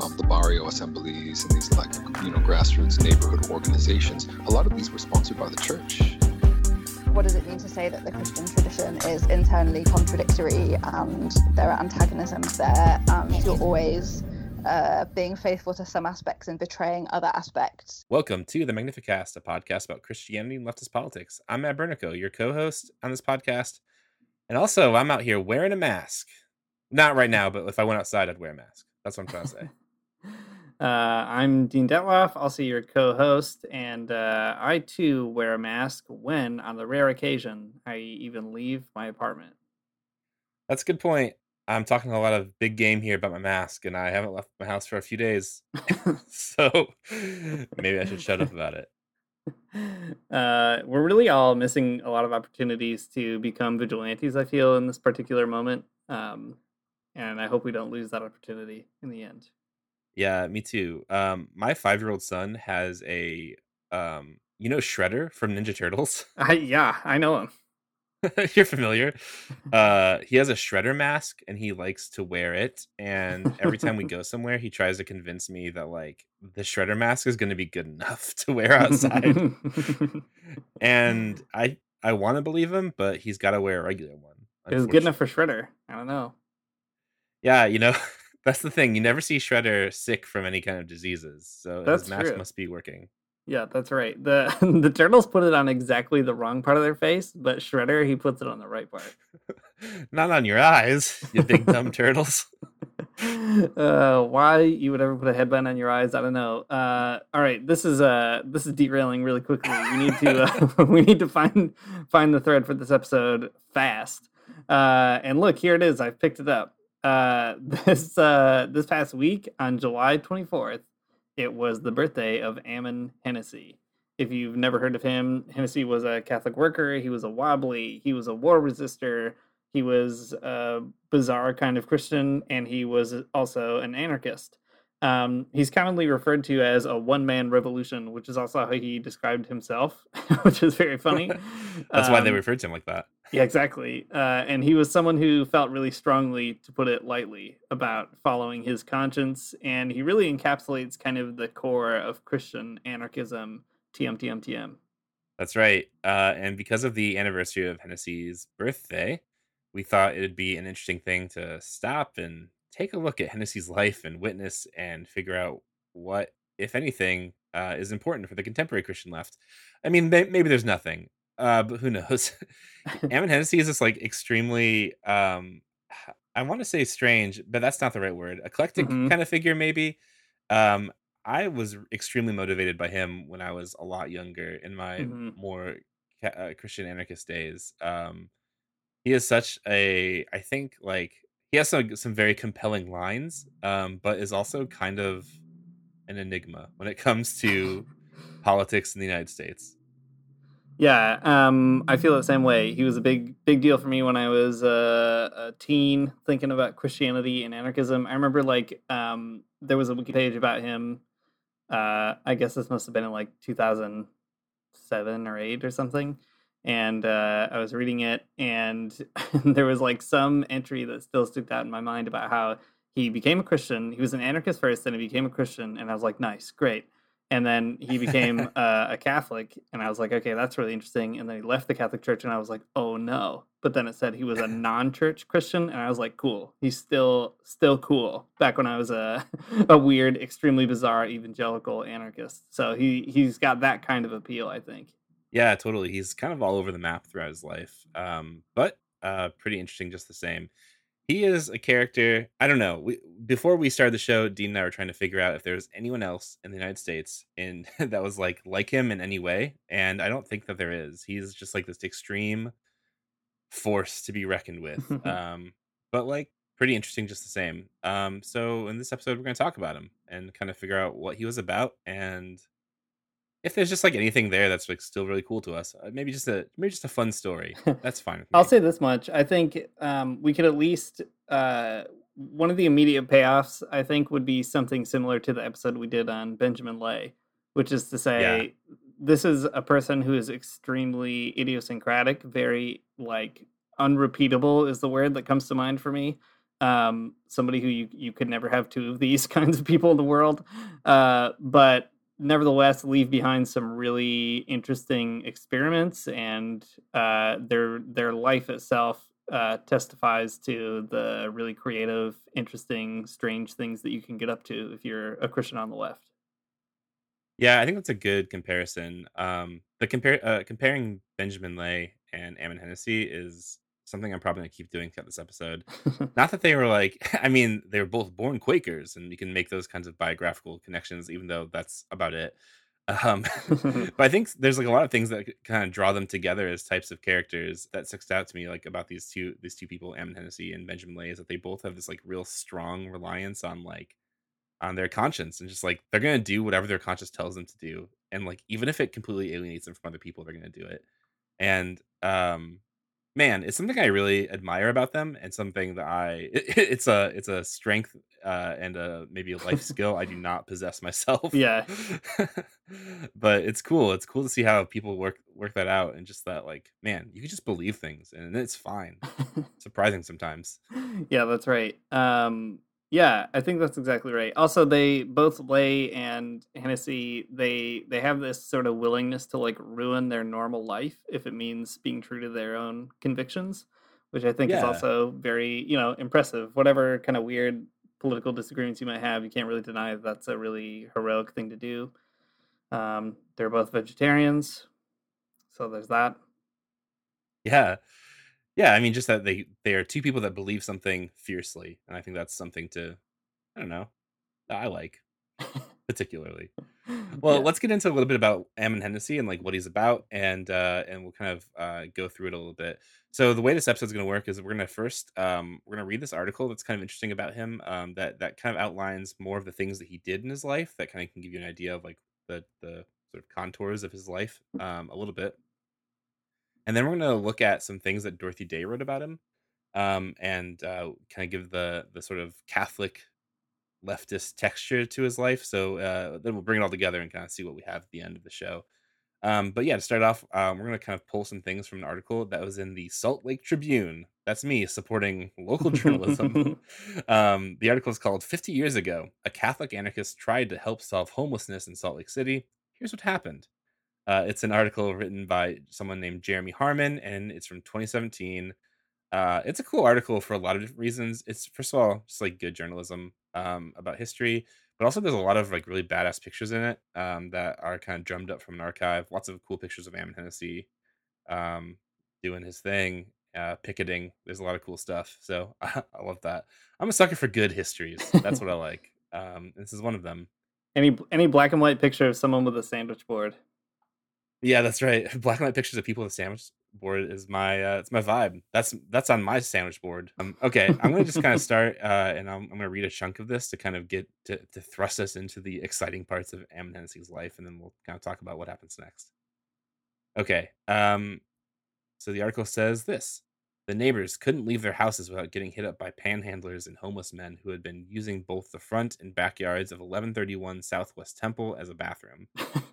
um, the barrio assemblies and these like you know grassroots neighborhood organizations, a lot of these were sponsored by the church. What does it mean to say that the Christian tradition is internally contradictory and there are antagonisms there and you're always uh, being faithful to some aspects and betraying other aspects. Welcome to the Magnificast, a podcast about Christianity and leftist politics. I'm Matt Bernico, your co-host on this podcast, and also I'm out here wearing a mask. Not right now, but if I went outside, I'd wear a mask. That's what I'm trying to say. uh, I'm Dean Detloff, also your co-host, and uh, I too wear a mask when, on the rare occasion, I even leave my apartment. That's a good point. I'm talking a lot of big game here about my mask, and I haven't left my house for a few days. so maybe I should shut up about it. Uh, we're really all missing a lot of opportunities to become vigilantes, I feel, in this particular moment. Um, and I hope we don't lose that opportunity in the end. Yeah, me too. Um, my five year old son has a, um, you know, Shredder from Ninja Turtles. I, yeah, I know him. You're familiar. Uh, he has a shredder mask and he likes to wear it. And every time we go somewhere, he tries to convince me that like the shredder mask is going to be good enough to wear outside. and I I want to believe him, but he's got to wear a regular one. It was good enough for Shredder. I don't know. Yeah, you know, that's the thing. You never see Shredder sick from any kind of diseases, so that's his mask true. must be working. Yeah, that's right. The the turtles put it on exactly the wrong part of their face, but Shredder he puts it on the right part. Not on your eyes, you big dumb turtles. Uh, why you would ever put a headband on your eyes? I don't know. Uh, all right, this is uh this is derailing really quickly. We need to uh, we need to find find the thread for this episode fast. Uh, and look, here it is. I've picked it up. Uh, this uh this past week on July twenty fourth it was the birthday of Ammon Hennacy. If you've never heard of him, Hennacy was a Catholic worker. He was a wobbly. He was a war resistor. He was a bizarre kind of Christian, and he was also an anarchist. Um, he's commonly referred to as a one man revolution, which is also how he described himself, which is very funny. That's um, why they um, referred to him like that. Yeah, exactly. Uh, and he was someone who felt really strongly, to put it lightly, about following his conscience. And he really encapsulates kind of the core of Christian anarchism, TM, TM, TM. That's right. Uh, and because of the anniversary of Hennacy's birthday, we thought it'd be an interesting thing to stop and take a look at Hennacy's life and witness and figure out what, if anything, uh, is important for the contemporary Christian left. I mean, maybe there's nothing, uh, but who knows? Ammon Hennacy is this like extremely, um, I want to say strange, but that's not the right word. Eclectic mm-hmm. kind of figure, maybe. Um, I was extremely motivated by him when I was a lot younger in my mm-hmm. more uh, Christian anarchist days. Um, he is such a, I think, like he has some some very compelling lines, um, but is also kind of an enigma when it comes to politics in the United States. Yeah, um, I feel the same way. He was a big big deal for me when I was a, a teen, thinking about Christianity and anarchism. I remember like um, there was a wiki page about him. Uh, I guess this must have been in like 2007 or eight or something and uh, I was reading it, and there was like some entry that still stuck out in my mind about how he became a Christian. He was an anarchist first, then he became a Christian, and I was like, nice, great. And then he became uh, a Catholic, and I was like, okay, that's really interesting. And then he left the Catholic Church, and I was like, oh no. But then it said he was a non-church Christian, and I was like, cool. He's still still cool. Back when I was a a weird, extremely bizarre evangelical anarchist, so he he's got that kind of appeal, I think. Yeah, totally. He's kind of all over the map throughout his life, um, but uh, pretty interesting just the same. He is a character. I don't know. We, before we started the show, Dean and I were trying to figure out if there was anyone else in the United States in that was like like him in any way, and I don't think that there is. He's just like this extreme force to be reckoned with. um, but like pretty interesting just the same. Um, so in this episode, we're going to talk about him and kind of figure out what he was about and if there's just like anything there that's like still really cool to us. Uh, maybe just a maybe just a fun story. That's fine. I'll say this much: I think um, we could at least uh, one of the immediate payoffs. I think would be something similar to the episode we did on Benjamin Lay, which is to say. Yeah. This is a person who is extremely idiosyncratic, very like unrepeatable is the word that comes to mind for me um, somebody who you, you could never have two of these kinds of people in the world, uh, but nevertheless leave behind some really interesting experiments, and uh, their their life itself uh, testifies to the really creative, interesting, strange things that you can get up to if you're a Christian on the left. Yeah, I think that's a good comparison. Um, the compare uh, comparing Benjamin Lay and Ammon Hennacy is something I'm probably gonna keep doing throughout this episode. Not that they were like, I mean, they were both born Quakers, and you can make those kinds of biographical connections, even though that's about it. Um, but I think there's like a lot of things that kind of draw them together as types of characters that sticks out to me, like about these two these two people, Ammon Hennacy and Benjamin Lay, is that they both have this like real strong reliance on like on their conscience and just like they're gonna do whatever their conscience tells them to do, and like even if it completely alienates them from other people, they're gonna do it. And um, man, it's something I really admire about them, and something that I it, it's a it's a strength uh, and a maybe a life skill I do not possess myself. Yeah. but it's cool. It's cool to see how people work work that out, and just that like, man, you can just believe things, and it's fine. Surprising sometimes. yeah, that's right. Um, yeah, I think that's exactly right. Also, they both Lay and Hennacy they they have this sort of willingness to like ruin their normal life if it means being true to their own convictions, which I think is also very you know impressive. Whatever kind of weird political disagreements you might have, you can't really deny that that's a really heroic thing to do. Um, they're both vegetarians, so there's that. Yeah. Yeah, I mean just that they they are two people that believe something fiercely, and I think that's something to I don't know, that I like particularly. Well, Yeah. let's get into a little bit about Ammon Hennacy and like what he's about, and uh, and we'll kind of uh, go through it a little bit. So the way this episode's going to work is we're going to first um, we're going to read this article that's kind of interesting about him um, that that kind of outlines more of the things that he did in his life that kind of can give you an idea of like the the sort of contours of his life um, a little bit, and then we're going to look at some things that Dorothy Day wrote about him, um, and uh, kind of give the the sort of Catholic leftist texture to his life. So uh, then we'll bring it all together and kind of see what we have at the end of the show. Um, but yeah, to start off, um, we're going to kind of pull some things from an article that was in the Salt Lake Tribune. That's me supporting local journalism. um, the article is called 50 Years Ago A Catholic Anarchist Tried to Help Solve Homelessness in Salt Lake City. Here's what happened. Uh, it's an article written by someone named Jeremy Harmon, and it's from 2017. Uh, it's a cool article for a lot of different reasons. It's first of all just like good journalism um, about history, but also there's a lot of like really badass pictures in it um, that are kind of drummed up from an archive. Lots of cool pictures of Ammon Hennacy um, doing his thing, uh, picketing. There's a lot of cool stuff. So I, love that. I'm a sucker for good histories. That's what I like. Um, this is one of them. any any black and white picture of someone with a sandwich board. Yeah, that's right. Black and white pictures of people with a sandwich board is my uh, it's my vibe. That's that's on my sandwich board. Um, okay, I'm gonna just kind of start, uh, and I'm, I'm gonna read a chunk of this to kind of get to, to thrust us into the exciting parts of Ammon Hennacy's life, and then we'll kind of talk about what happens next. Okay, um, so the article says this: the neighbors couldn't leave their houses without getting hit up by panhandlers and homeless men who had been using both the front and backyards of 1131 Southwest Temple as a bathroom.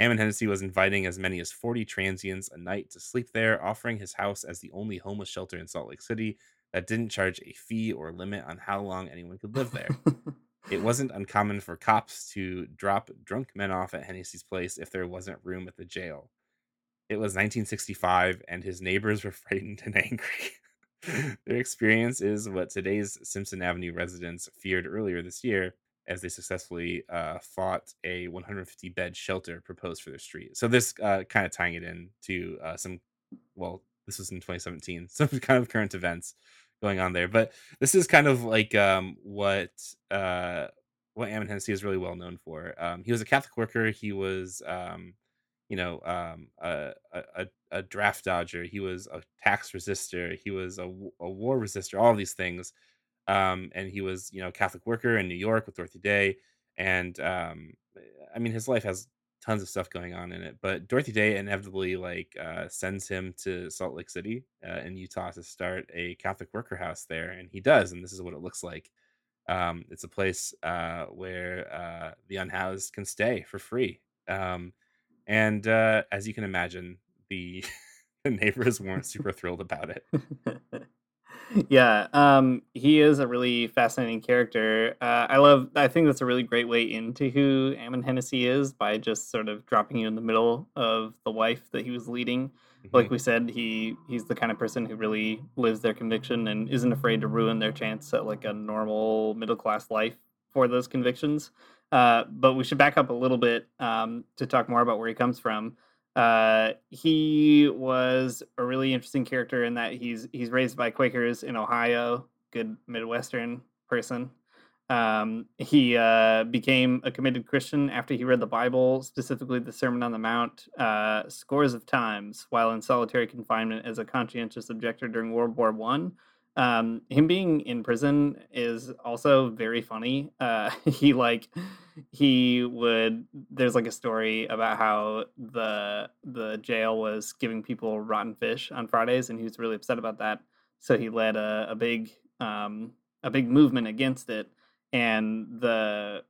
Ammon Hennacy was inviting as many as 40 transients a night to sleep there, offering his house as the only homeless shelter in Salt Lake City that didn't charge a fee or limit on how long anyone could live there. it wasn't uncommon for cops to drop drunk men off at Hennacy's place if there wasn't room at the jail. It was 1965, and his neighbors were frightened and angry. Their experience is what today's Simpson Avenue residents feared earlier this year as they successfully uh, fought a 150 bed shelter proposed for their street. So this uh, kind of tying it in to uh, some, well, this was in 2017, some kind of current events going on there. But this is kind of like um, what uh, what Ammon Hennacy is really well known for. Um, he was a Catholic worker. He was, um, you know, um, a, a, a draft dodger. He was a tax resistor. He was a, a war resistor. All these things. Um, and he was, you know, Catholic worker in New York with Dorothy Day. And um, I mean, his life has tons of stuff going on in it. But Dorothy Day inevitably like uh, sends him to Salt Lake City uh, in Utah to start a Catholic worker house there, and he does. And this is what it looks like. Um, it's a place uh, where uh, the unhoused can stay for free. Um, and uh, as you can imagine, the, the neighbors weren't super thrilled about it. yeah, um, he is a really fascinating character. Uh, I love. I think that's a really great way into who Ammon Hennacy is by just sort of dropping you in the middle of the wife that he was leading. Mm-hmm. Like we said, he he's the kind of person who really lives their conviction and isn't afraid to ruin their chance at like a normal middle class life for those convictions. Uh, but we should back up a little bit um, to talk more about where he comes from. Uh, he was a really interesting character in that he's he's raised by Quakers in Ohio, good Midwestern person. Um, he uh, became a committed Christian after he read the Bible, specifically the Sermon on the Mount, uh, scores of times while in solitary confinement as a conscientious objector during World War One. Um, him being in prison is also very funny. Uh, he like he would. There's like a story about how the the jail was giving people rotten fish on Fridays, and he was really upset about that. So he led a, a big um, a big movement against it and the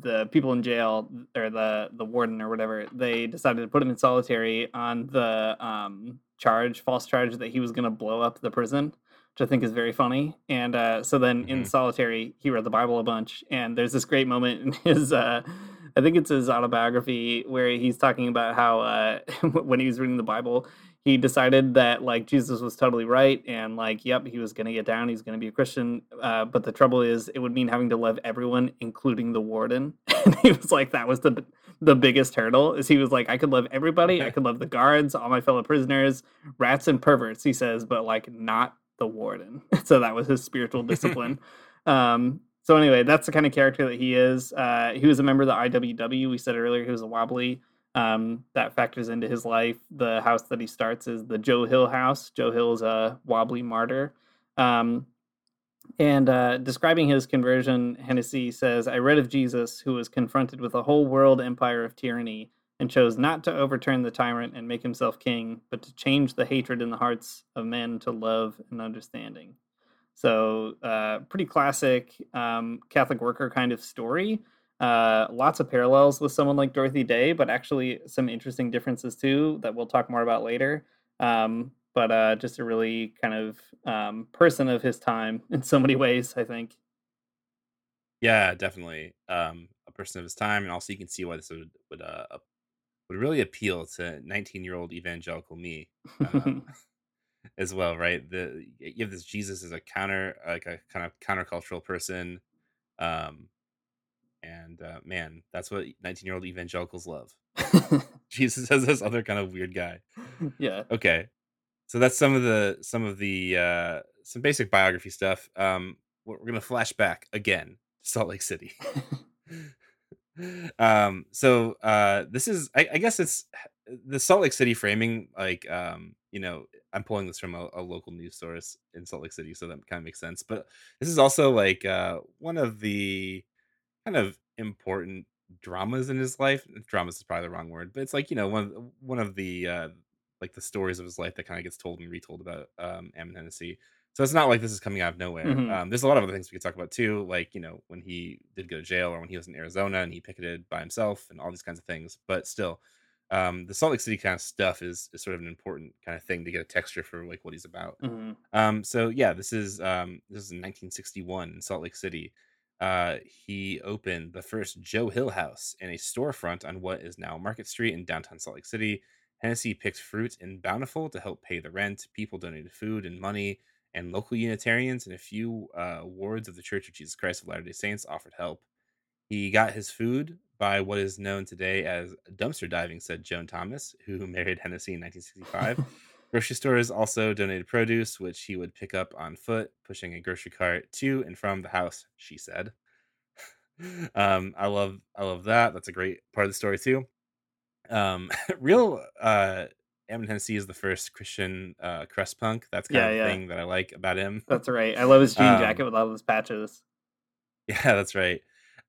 the people in jail or the the warden or whatever they decided to put him in solitary on the um, charge false charge that he was going to blow up the prison which I think is very funny. And uh, so then mm-hmm. in solitary, he read the Bible a bunch. And there's this great moment in his, uh, I think it's his autobiography, where he's talking about how uh, when he was reading the Bible, he decided that like Jesus was totally right and like, yep, he was going to get down. He's going to be a Christian. Uh, but the trouble is, it would mean having to love everyone, including the warden. and he was like, that was the the biggest hurdle is he was like, I could love everybody. I could love the guards, all my fellow prisoners, rats and perverts, he says, but like not the warden. so that was his spiritual discipline. um, so anyway, that's the kind of character that he is. Uh, he was a member of the IWW. We said earlier he was a wobbly. Um, that factors into his life. The house that he starts is the Joe Hill house. Joe Hill is a wobbly martyr. Um, and uh, describing his conversion, Hennacy says, I read of Jesus who was confronted with a whole world empire of tyranny and chose not to overturn the tyrant and make himself king, but to change the hatred in the hearts of men to love and understanding. So, uh, pretty classic um, Catholic worker kind of story. Uh, lots of parallels with someone like Dorothy Day, but actually some interesting differences too that we'll talk more about later. Um, but uh, just a really kind of um, person of his time in so many ways, I think. Yeah, definitely. Um, a person of his time, and also you can see why this would, would uh, would really appeal to 19 year old evangelical me um, as well, right? The you have this Jesus as a counter, like a kind of countercultural person, um, and uh, man, that's what 19 year old evangelicals love. Jesus as this other kind of weird guy. Yeah. Okay, so that's some of the some of the uh, some basic biography stuff. Um, we're gonna flash back again to Salt Lake City um so uh this is I, I, guess it's the salt lake city framing like um you know i'm pulling this from a, a, local news source in salt lake city so that kind of makes sense but this is also like uh one of the kind of important dramas in his life dramas is probably the wrong word but it's like you know one of one of the uh like the stories of his life that kind of gets told and retold about um Ammon Hennacy so it's not like this is coming out of nowhere. Mm-hmm. Um, there's a lot of other things we could talk about too, like you know when he did go to jail or when he was in Arizona and he picketed by himself and all these kinds of things. But still, um, the Salt Lake City kind of stuff is, is sort of an important kind of thing to get a texture for like what he's about. Mm-hmm. Um, so yeah, this is um, this is in 1961 in Salt Lake City. Uh, he opened the first Joe Hill House in a storefront on what is now Market Street in downtown Salt Lake City. Hennacy picked fruit in Bountiful to help pay the rent. People donated food and money and local Unitarians and a few uh, wards of the Church of Jesus Christ of Latter day Saints offered help. He got his food by what is known today as dumpster diving, said Joan Thomas, who married Hennacy in 1965. Grocery stores also donated produce, which he would pick up on foot, pushing a grocery cart to and from the house. She said, um, "I love, I love that. That's a great part of the story too." Um, real uh, Ammon Hennacy is the first Christian uh, crust punk. That's kind Yeah, of the yeah. thing that I like about him. That's right. I love his jean Um, jacket with all those patches. Yeah, that's right.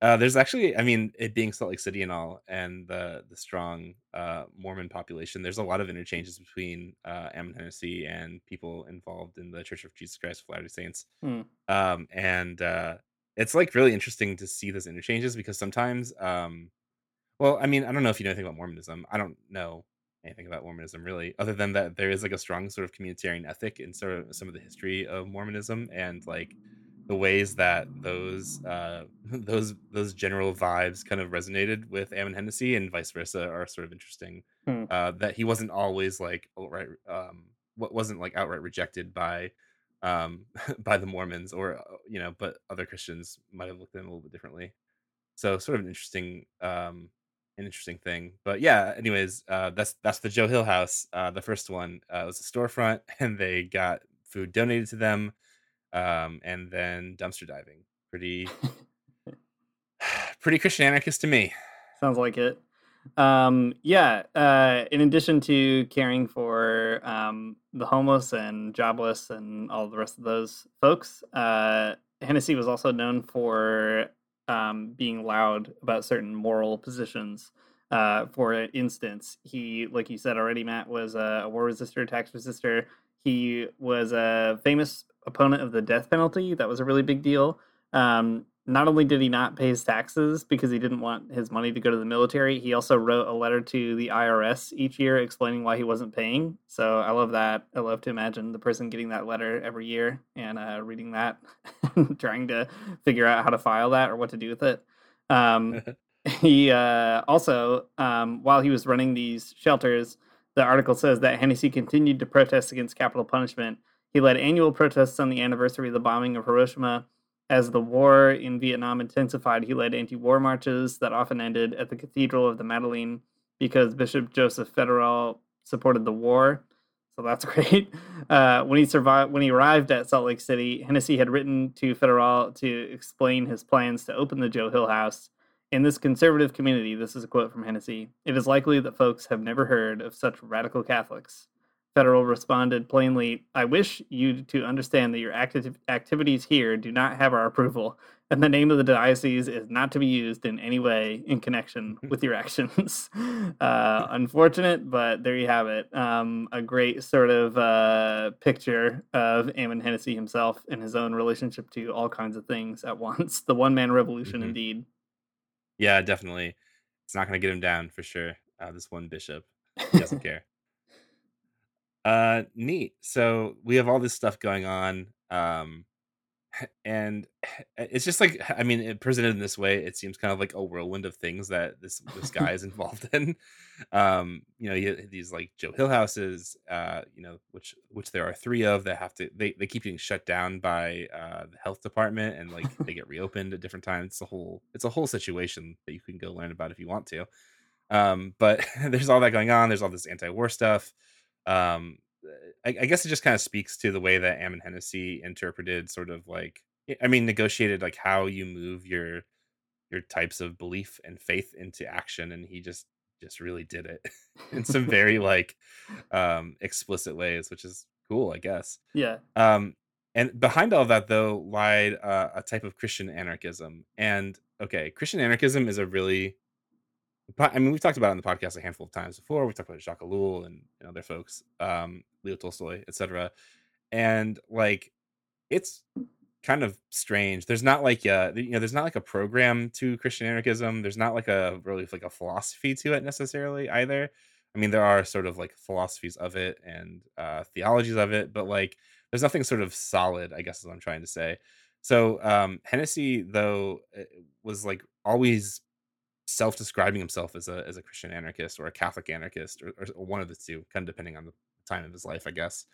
Uh, there's actually, I mean, it being Salt Lake City and all, and the the strong uh, Mormon population. There's a lot of interchanges between uh, Ammon Hennacy and people involved in the Church of Jesus Christ of Latter-day Saints. Hmm. Um, and uh, it's like really interesting to see those interchanges because sometimes, um, well, I mean, I don't know if you know anything about Mormonism. I don't know anything about Mormonism really, other than that there is like a strong sort of communitarian ethic in sort of some of the history of Mormonism and like the ways that those uh those those general vibes kind of resonated with Ammon Hennacy and vice versa are sort of interesting. Hmm. Uh that he wasn't always like outright um what wasn't like outright rejected by um by the Mormons or uh, you know, but other Christians might have looked at him a little bit differently. So sort of an interesting um an interesting thing. But yeah, anyways, uh that's that's the Joe Hill house. Uh the first one uh was a storefront and they got food donated to them um, and then dumpster diving. Pretty, pretty Christian anarchist to me. Sounds like it. Um, yeah. Uh, in addition to caring for um, the homeless and jobless and all the rest of those folks, uh, Hennacy was also known for um, being loud about certain moral positions. Uh, for instance, he, like you said already, Matt, was a war resistor, tax resistor. He was a famous opponent of the death penalty. That was a really big deal. Um, not only did he not pay his taxes because he didn't want his money to go to the military, he also wrote a letter to the IRS each year explaining why he wasn't paying. So I love that. I love to imagine the person getting that letter every year and uh, reading that, trying to figure out how to file that or what to do with it. Um, he uh, also, um, while he was running these shelters, the article says that Hennacy continued to protest against capital punishment. He led annual protests on the anniversary of the bombing of Hiroshima. As the war in Vietnam intensified, he led anti war marches that often ended at the Cathedral of the Madeleine because Bishop Joseph Federal supported the war. So that's great. Uh, when he survived, when he arrived at Salt Lake City, Hennacy had written to Federal to explain his plans to open the Joe Hill House. In this conservative community, this is a quote from Hennacy, it is likely that folks have never heard of such radical Catholics. Federal responded plainly, I wish you to understand that your acti- activities here do not have our approval, and the name of the diocese is not to be used in any way in connection with your actions. uh, unfortunate, but there you have it. Um, a great sort of uh, picture of Ammon Hennacy himself and his own relationship to all kinds of things at once. The one man revolution, Mhm. indeed. Yeah, definitely. It's not going to get him down for sure. Uh, this one bishop he doesn't care. Uh, neat. So we have all this stuff going on, um, and it's just like I mean, it presented in this way, it seems kind of like a whirlwind of things that this this guy is involved in. Um, you know, you, these like Joe Hill houses, uh, you know, which which there are three of that have to they they keep getting shut down by uh the health department and like they get reopened at different times. It's a whole it's a whole situation that you can go learn about if you want to. Um, but there's all that going on. There's all this anti-war stuff. Um, I, I guess it just kind of speaks to the way that Ammon Hennacy interpreted sort of like I mean negotiated like how you move your your types of belief and faith into action and he just just really did it in some very like um explicit ways which is cool I guess. Yeah. Um, and behind all that, though, lied uh, a type of Christian anarchism. And okay, Christian anarchism is a really, I mean, we've talked about it on the podcast a handful of times before. We talked about Jacques Ellul and, other folks, um, Leo Tolstoy, etc. And like, it's kind of strange. There's not like a, you know, there's not like a program to Christian anarchism. There's not like a really like a philosophy to it necessarily either. I mean, there are sort of like philosophies of it and uh, theologies of it, but like there's nothing sort of solid, I guess is what I'm trying to say. So um, Hennacy, though, uh, was like always self-describing himself as a as a Christian anarchist or a Catholic anarchist or, or one of the two, kind of depending on the time of his life, I guess.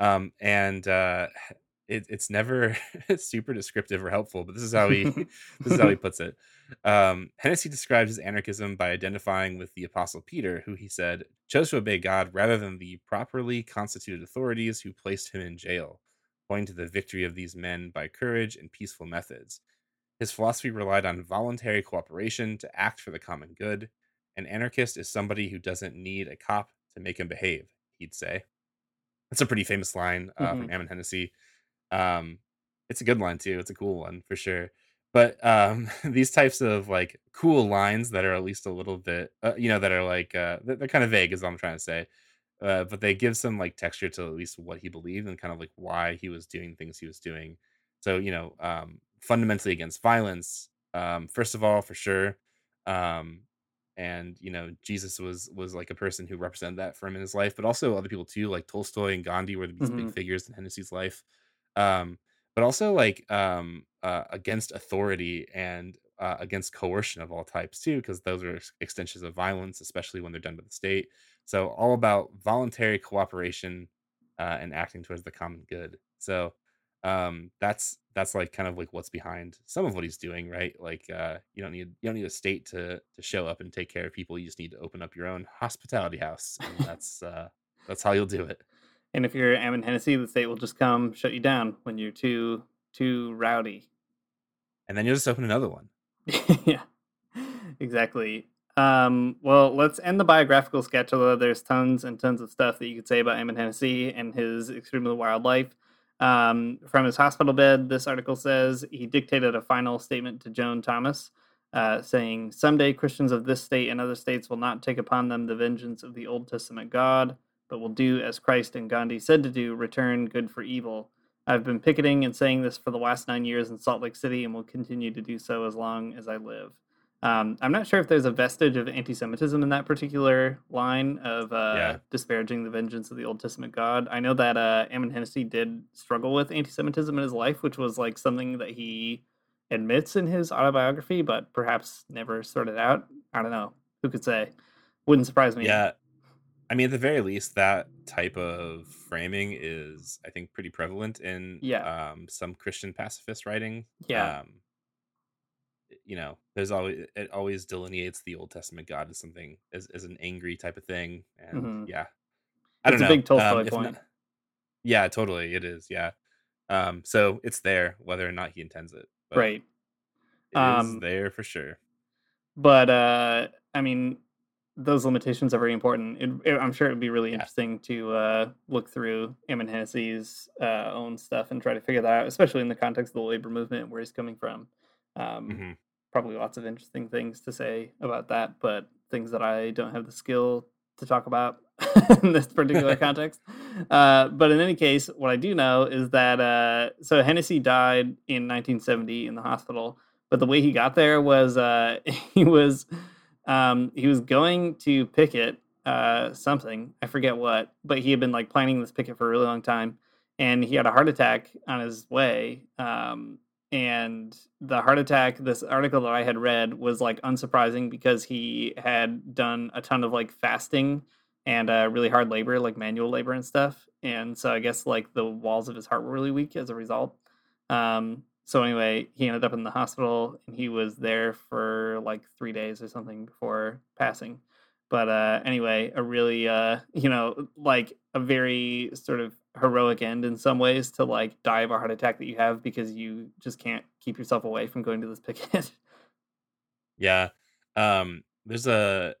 Um, and uh, it, it's never super descriptive or helpful, but this is how he this is how he puts it. Um, Hennacy describes his anarchism by identifying with the Apostle Peter, who he said chose to obey God rather than the properly constituted authorities who placed him in jail, pointing to the victory of these men by courage and peaceful methods. His philosophy relied on voluntary cooperation to act for the common good. An anarchist is somebody who doesn't need a cop to make him behave, he'd say. That's a pretty famous line uh, Mhm. from Ammon Hennacy. Um, it's a good line too. It's a cool one for sure. But um, these types of like cool lines that are at least a little bit, uh, you know, that are like uh, they're, they're kind of vague, is what I'm trying to say. Uh, but they give some like texture to at least what he believed and kind of like why he was doing things he was doing. So you know, um, fundamentally against violence. Um, first of all, for sure. Um, and you know, Jesus was was like a person who represented that for him in his life, but also other people too, like Tolstoy and Gandhi were these big Mhm. figures in Hennacy's life. Um, but also like um, uh, against authority and uh, against coercion of all types too, because those are extensions of violence, especially when they're done by the state. So all about voluntary cooperation uh, and acting towards the common good. So um that's that's like kind of like what's behind some of what he's doing right like uh you don't need you don't need a state to to show up and take care of people you just need to open up your own hospitality house and that's uh that's how you'll do it And if you're Ammon Hennacy, the state will just come shut you down when you're too too rowdy. and then you'll just open another one yeah, exactly. Um, well, let's end the biographical sketch, although there's tons and tons of stuff that you could say about Ammon Hennacy and his extremely wild life. Um, from his hospital bed, this article says he dictated a final statement to Joan Thomas, uh, saying, Someday Christians of this state and other states will not take upon them the vengeance of the Old Testament God, but will do as Christ and Gandhi said to do return good for evil. I've been picketing and saying this for the last nine years in Salt Lake City and will continue to do so as long as I live. Um, I'm not sure if there's a vestige of anti Semitism in that particular line of uh, Yeah. disparaging the vengeance of the Old Testament God. I know that uh, Ammon Hennacy did struggle with anti Semitism in his life, which was like something that he admits in his autobiography, but perhaps never sorted out. I don't know. Who could say? Wouldn't surprise me. yeah i mean at the very least that type of framing is i think pretty prevalent in Yeah. um some christian pacifist writing Yeah. um you know there's always it always delineates the old testament god as something as, as an angry type of thing and Mhm. yeah i don't It's a know big Tolstoy um, point. not- yeah totally it is yeah um so it's there whether or not he intends it but Right. it is Um, there for sure but uh i mean those limitations are very important it, it- i'm sure it would be really Yeah. interesting to uh look through Ammon Hennacy's uh own stuff and try to figure that out especially in the context of the labor movement where he's coming from um Mhm. probably lots of interesting things to say about that but things that i don't have the skill to talk about in this particular context uh, but in any case what i do know is that uh, so hennacy died in 1970 in the hospital but the way he got there was uh, he was um, he was going to picket uh, something i forget what but he had been like planning this picket for a really long time and he had a heart attack on his way um, and the heart attack this article that i had read was like unsurprising because he had done a ton of like fasting and uh, really hard labor like manual labor and stuff. And so i guess like the walls of his heart were really weak as a result. Um, so anyway he ended up in the hospital and he was there for like three days or something before passing but uh, anyway a really uh, you know like a very sort of heroic end in some ways to like die of a heart attack that you have because you just can't keep yourself away from going to this picket Yeah. Um, there's a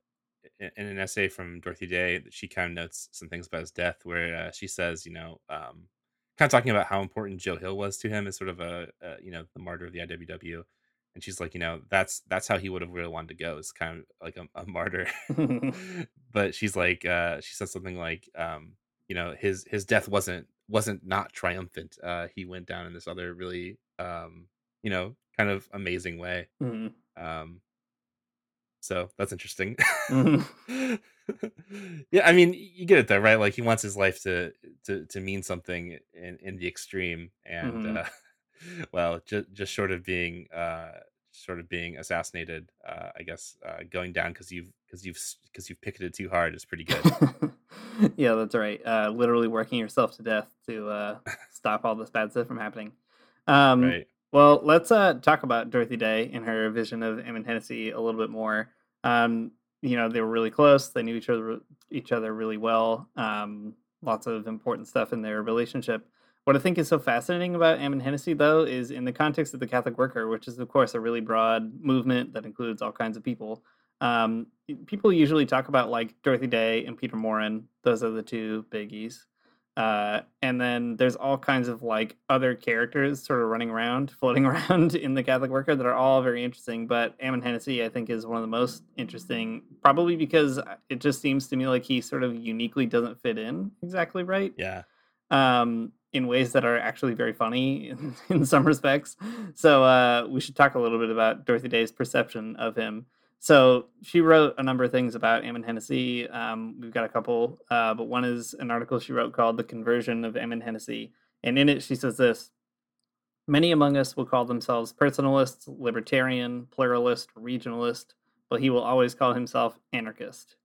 in an essay from Dorothy Day that she kind of notes some things about his death where uh, she says, you know, um, kind of talking about how important Joe Hill was to him as sort of a, a you know the martyr of the IWW, and she's like, you know, that's that's how he would have really wanted to go. It's kind of like a, a martyr, but she's like, uh, she says something like, um, you know, his his death wasn't wasn't not triumphant. Uh, he went down in this other really, um, you know, kind of amazing way. Mhm. Um, so that's interesting. Mhm. yeah, I mean, you get it though, right? Like he wants his life to to to mean something in in the extreme, and Mhm. uh, well, just just short of being uh sort of being assassinated, uh, I guess uh, going down because you've because you've because you've picketed too hard is pretty good. yeah, that's right. Uh, literally working yourself to death to uh, stop all this bad stuff from happening. Um, right. Well, let's uh, talk about Dorothy Day and her vision of Ammon Hennacy a little bit more. Um, you know, they were really close. They knew each other each other really well. Um, lots of important stuff in their relationship. What I think is so fascinating about Ammon Hennacy, though, is in the context of the Catholic Worker, which is, of course, a really broad movement that includes all kinds of people. Um, people usually talk about like Dorothy Day and Peter Maurin. Those are the two biggies. Uh, and then there's all kinds of like other characters sort of running around, floating around in the Catholic Worker that are all very interesting. But Ammon Hennacy, I think, is one of the most interesting, probably because it just seems to me like he sort of uniquely doesn't fit in exactly right. Yeah. Um, in ways that are actually very funny in, in some respects. So uh, we should talk a little bit about Dorothy Day's perception of him. So she wrote a number of things about Ammon Hennacy. Um, we've got a couple, uh, but one is an article she wrote called "The Conversion of Ammon Hennacy," and in it she says this: Many among us will call themselves personalists, libertarian, pluralist, regionalist, but he will always call himself anarchist.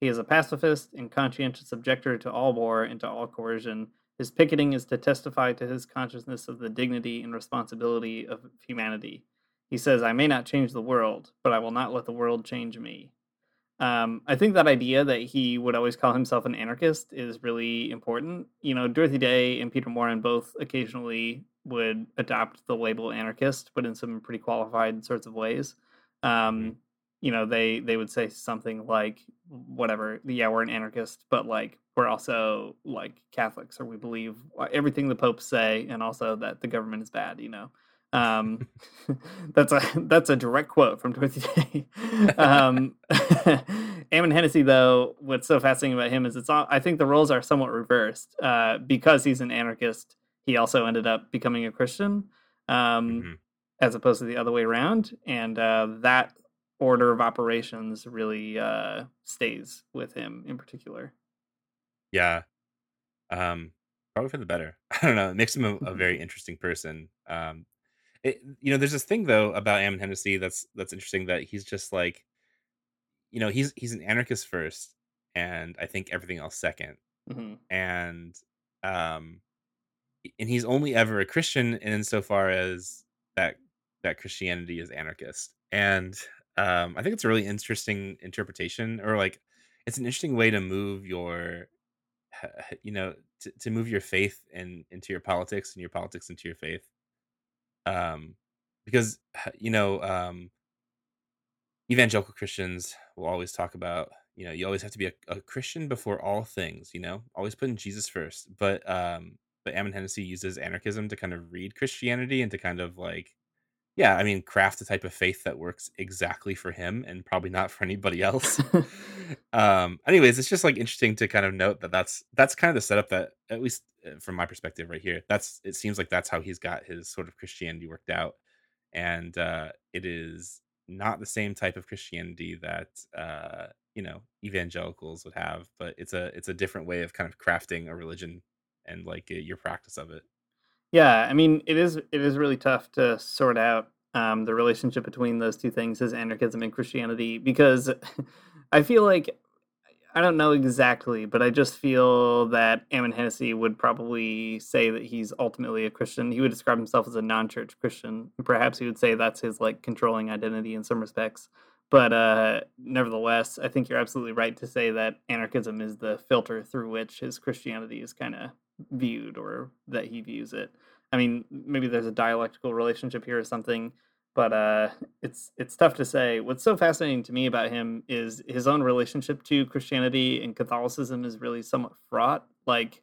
He is a pacifist and conscientious objector to all war and to all coercion. His picketing is to testify to his consciousness of the dignity and responsibility of humanity. He says, I may not change the world, but I will not let the world change me. Um, I think that idea that he would always call himself an anarchist is really important. You know, Dorothy Day and Peter Maurin both occasionally would adopt the label anarchist, but in some pretty qualified sorts of ways. Um, you know, they they would say something like, "Whatever, yeah, we're an anarchist, but like we're also like Catholics, or we believe everything the popes say, and also that the government is bad." You know, um, that's a that's a direct quote from Dorothy Day. um, Ammon Hennacy, though, what's so fascinating about him is it's all, I think the roles are somewhat reversed. Uh, because he's an anarchist, he also ended up becoming a Christian, um, Mhm. as opposed to the other way around, and uh, that order of operations really uh, stays with him in particular. Yeah. Um, probably for the better. I don't know. It makes him a, a very interesting person. Um, it, you know, there's this thing though about Ammon Hennacy that's that's interesting that he's just like, you know, he's he's an anarchist first, and I think everything else second, hmm and um, and he's only ever a Christian in insofar as that that Christianity is anarchist, and um, I think it's a really interesting interpretation, or like, it's an interesting way to move your you know to, to move your faith and into your politics and your politics into your faith. Um because you know um evangelical christians will always talk about you know you always have to be a, a christian before all things you know? Always putting jesus first. But um but Ammon Hennacy uses anarchism to kind of read Christianity and to kind of like, yeah, I mean, craft the type of faith that works exactly for him and probably not for anybody else. Um anyways it's just like interesting to kind of note that that's that's kind of the setup that at least uh, from my perspective right here that's it seems like that's how he's got his sort of christianity worked out. And uh it is not the same type of christianity that uh you know evangelicals would have but it's a it's a different way of kind of crafting a religion and like uh, your practice of it Yeah, I mean, it is it is really tough to sort out um, the relationship between those two things, as anarchism and Christianity, because I feel like I don't know exactly, but I just feel that Ammon Hennacy would probably say that he's ultimately a Christian. He would describe himself as a non-church Christian. Perhaps he would say that's his like controlling identity in some respects. But uh, nevertheless, I think you're absolutely right to say that anarchism is the filter through which his Christianity is kind of viewed or that he views it. I mean, maybe there's a dialectical relationship here or something, but uh, it's it's tough to say. What's so fascinating to me about him is his own relationship to Christianity and Catholicism is really somewhat fraught. Like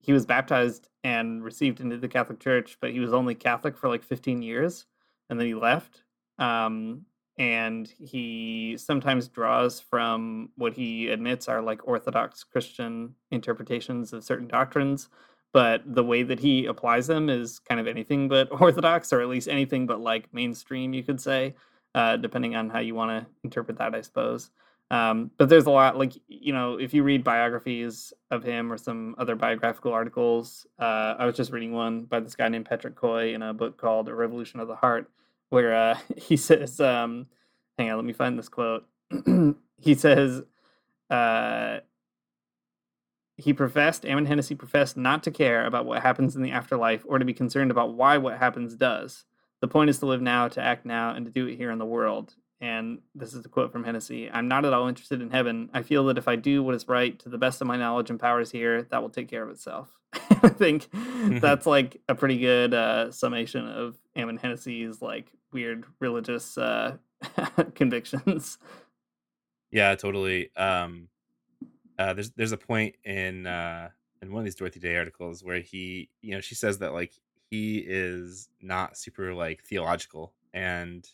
he was baptized and received into the Catholic Church, but he was only Catholic for like 15 years, and then he left. Um, and he sometimes draws from what he admits are like Orthodox Christian interpretations of certain doctrines, but the way that he applies them is kind of anything but Orthodox, or at least anything but like mainstream, you could say, uh, depending on how you want to interpret that, I suppose. Um, but there's a lot, like, you know, if you read biographies of him or some other biographical articles, uh, I was just reading one by this guy named Patrick Coy in a book called A Revolution of the Heart, where uh, he says, um, hang on, let me find this quote. he says, uh, he professed, Ammon Hennacy professed not to care about what happens in the afterlife or to be concerned about why what happens does. The point is to live now, to act now, and to do it here in the world. And this is a quote from Hennacy I'm not at all interested in heaven. I feel that if I do what is right to the best of my knowledge and powers here, that will take care of itself. I think that's like a pretty good uh, summation of Ammon Hennacy's like weird religious uh, convictions. Yeah, totally. Um, uh, there's there's a point in uh, in one of these Dorothy Day articles where he, you know, she says that like he is not super like theological, and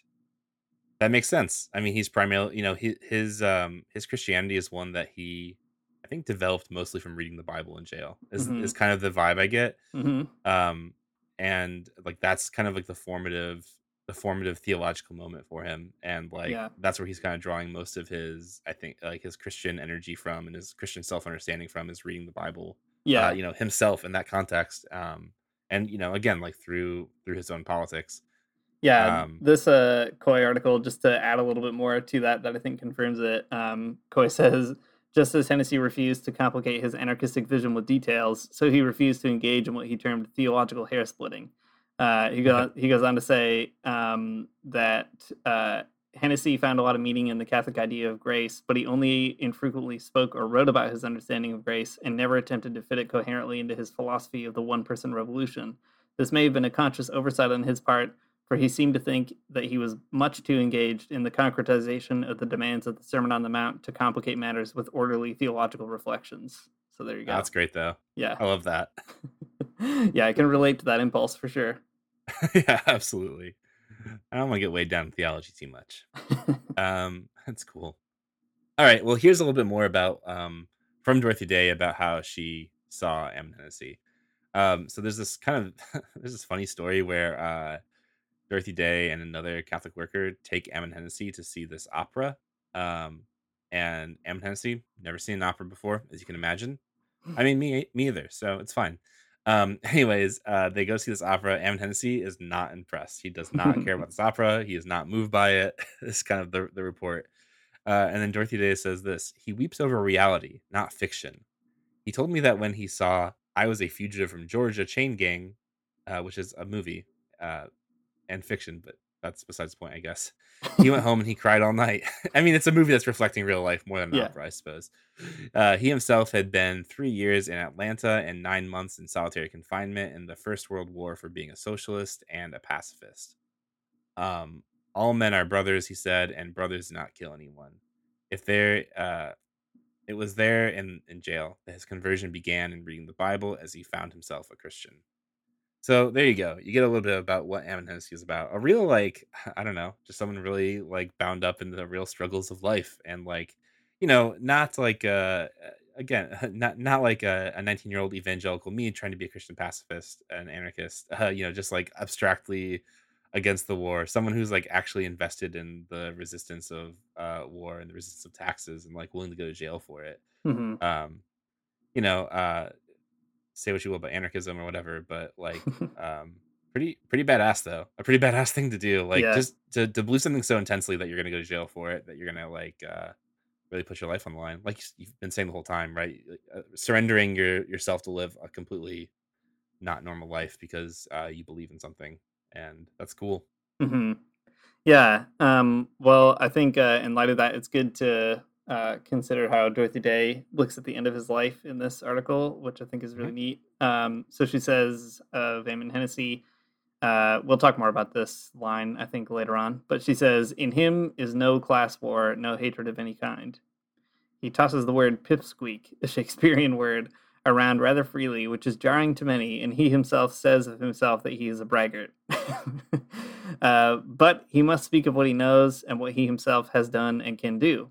that makes sense. I mean, he's primarily, you know, his his um his Christianity is one that he, I think, developed mostly from reading the Bible in jail. Is Mhm. is kind of the vibe I get. hmm Um, and like that's kind of like the formative the formative theological moment for him and like Yeah. that's where he's kind of drawing most of his i think like his christian energy from and his christian self-understanding from is reading the bible Yeah. uh, you know himself in that context um and you know again like through through his own politics Yeah, Um, this uh Coy article just to add a little bit more to that that I think confirms it. Um, Coy says just as Hennacy refused to complicate his anarchistic vision with details, so he refused to engage in what he termed theological hair splitting. Uh, he goes he goes on to say um, that uh, Hennacy found a lot of meaning in the Catholic idea of grace, but he only infrequently spoke or wrote about his understanding of grace and never attempted to fit it coherently into his philosophy of the one person revolution. This may have been a conscious oversight on his part, for he seemed to think that he was much too engaged in the concretization of the demands of the Sermon on the Mount to complicate matters with orderly theological reflections. So there you go. that's great though yeah. i love that yeah, I can relate to that impulse for sure. yeah absolutely. I don't want to get weighed down in theology too much. Um that's cool. All right well here's a little bit more about um from dorothy day about how she saw Ammon Hennacy. um so there's this kind of there's this funny story where uh dorothy day and another catholic worker take Ammon Hennacy to see this opera um and Ammon Hennacy never seen an opera before as you can imagine. I mean me me either so it's fine um anyways uh they go see this opera Ammon Hennacy is not impressed. He does not care about this opera. He is not moved by it. This is kind of the, the report. Uh and then dorothy day says this he weeps over reality not fiction. He told me that when he saw i was a fugitive from georgia chain gang uh which is a movie uh and fiction but that's besides the point i guess he went home and he cried all night i mean it's a movie that's reflecting real life more than an Yeah. opera i suppose uh, he himself had been three years in Atlanta and nine months in solitary confinement in the First World War for being a socialist and a pacifist. Um, all men are brothers, he said, and brothers do not kill anyone. If there, uh, it was there in, in jail that his conversion began in reading the Bible as he found himself a Christian. So there you go. You get a little bit about what Ammon Hennacy is about. A real like I don't know, just someone really like bound up in the real struggles of life and like you know, not like uh again, not not like a 19 year old evangelical me trying to be a Christian pacifist, an anarchist. Uh, you know, just like abstractly against the war. Someone who's like actually invested in the resistance of uh, war and the resistance of taxes and like willing to go to jail for it. hmm Um, you know, uh, say what you will about anarchism or whatever, but like um pretty pretty badass though a pretty badass thing to do like Yeah. just to, to believe something so intensely that you're gonna go to jail for it that you're gonna like uh really put your life on the line like you- you've been saying the whole time right uh, surrendering your yourself to live a completely not normal life because uh you believe in something and that's cool hmm Yeah. Um, well, I think uh, in light of that, it's good to uh, consider how Dorothy Day looks at the end of his life in this article, which I think is really neat. Um, so she says of Ammon Hennacy, uh, we'll talk more about this line, I think, later on. But she says, In him is no class war, no hatred of any kind. He tosses the word pipsqueak, a Shakespearean word, around rather freely, which is jarring to many, and he himself says of himself that he is a braggart. uh, but he must speak of what he knows and what he himself has done and can do.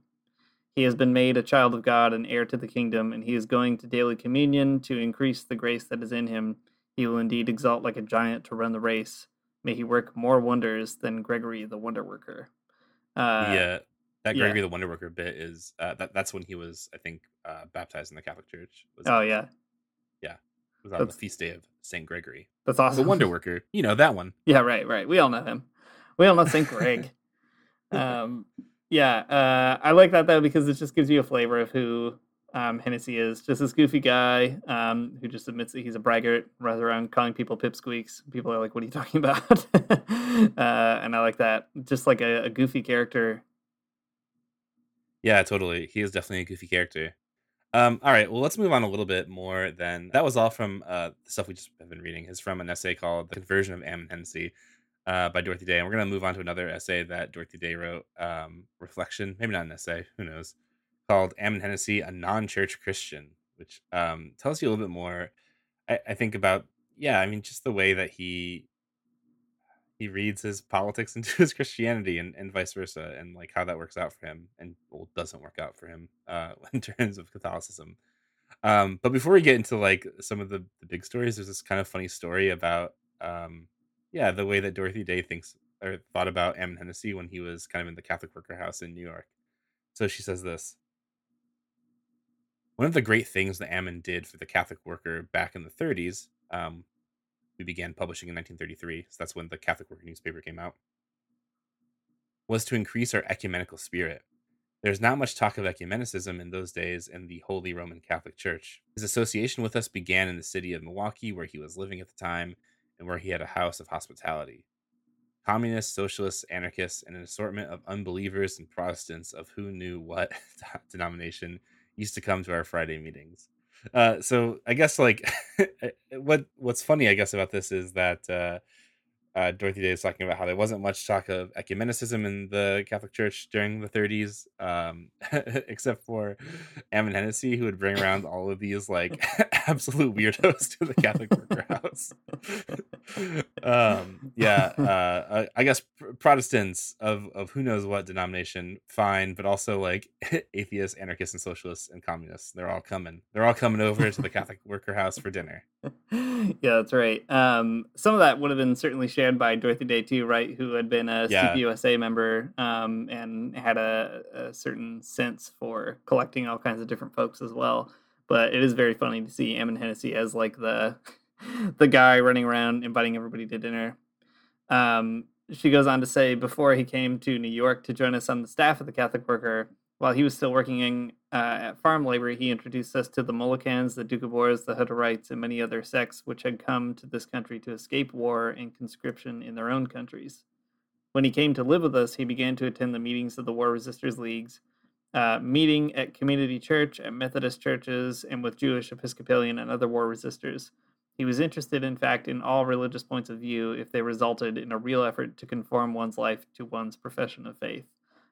He has been made a child of God and heir to the kingdom, and he is going to daily communion to increase the grace that is in him. He will indeed exalt like a giant to run the race. May he work more wonders than Gregory the Wonder Worker. Uh, uh that yeah. Gregory the Wonder Worker bit is uh, that that's when he was I think uh, baptized in the Catholic Church. Was, Oh yeah, yeah. it was on that's- the feast day of Saint Gregory, that's awesome. the. Wonder Worker. You know that one. Yeah, right, right. We all know him. We all know Saint Greg. um, Yeah, uh, I like that though because it just gives you a flavor of who um, Hennacy is. Just this goofy guy um, who just admits that he's a braggart, runs around calling people pipsqueaks. People are like, "What are you talking about?" uh, and I like that. Just like a, a goofy character. Yeah, totally. He is definitely a goofy character. Um, all right, well, let's move on a little bit more. Then that was all from uh, the stuff we just have been reading. Is from an essay called "The Conversion of Ammon Hennacy." Uh, by Dorothy Day. And we're going to move on to another essay that Dorothy Day wrote, um, Reflection, maybe not an essay, who knows, called Ammon Hennacy, a non church Christian, which um, tells you a little bit more, I, I think, about, yeah, I mean, just the way that he he reads his politics into his Christianity and, and vice versa, and like how that works out for him and well, doesn't work out for him uh, in terms of Catholicism. Um, but before we get into like some of the, the big stories, there's this kind of funny story about um, yeah, the way that Dorothy Day thinks or thought about Ammon Hennacy when he was kind of in the Catholic worker house in New York. So she says this. One of the great things that Ammon did for the Catholic worker back in the 30s, um, we began publishing in 1933, so that's when the Catholic worker newspaper came out, was to increase our ecumenical spirit. There's not much talk of ecumenicism in those days in the Holy Roman Catholic Church. His association with us began in the city of Milwaukee, where he was living at the time, and where he had a house of hospitality. Communists, socialists, anarchists, and an assortment of unbelievers and Protestants of who knew what denomination used to come to our Friday meetings. Uh, so I guess like what what's funny I guess about this is that uh, uh, Dorothy Day is talking about how there wasn't much talk of ecumenicism in the Catholic Church during the 30s, um, except for Ammon Hennacy, who would bring around all of these like absolute weirdos to the Catholic worker house. um, yeah, uh, I guess Protestants of of who knows what denomination, fine, but also like atheists, anarchists, and socialists and communists. They're all coming. They're all coming over to the Catholic worker house for dinner. yeah, that's right. Um, some of that would have been certainly shared by Dorothy Day too, right? Who had been a yeah. CPUSA member um, and had a, a, certain sense for collecting all kinds of different folks as well. But it is very funny to see Ammon Hennacy as like the the guy running around inviting everybody to dinner. Um, she goes on to say, before he came to New York to join us on the staff of the Catholic Worker, while he was still working in, uh, at farm labor, he introduced us to the Molokans, the Doukhobors, the Hutterites, and many other sects which had come to this country to escape war and conscription in their own countries. When he came to live with us, he began to attend the meetings of the War Resisters Leagues, uh, meeting at community church, at Methodist churches, and with Jewish Episcopalian and other war resistors. He was interested, in fact, in all religious points of view if they resulted in a real effort to conform one's life to one's profession of faith.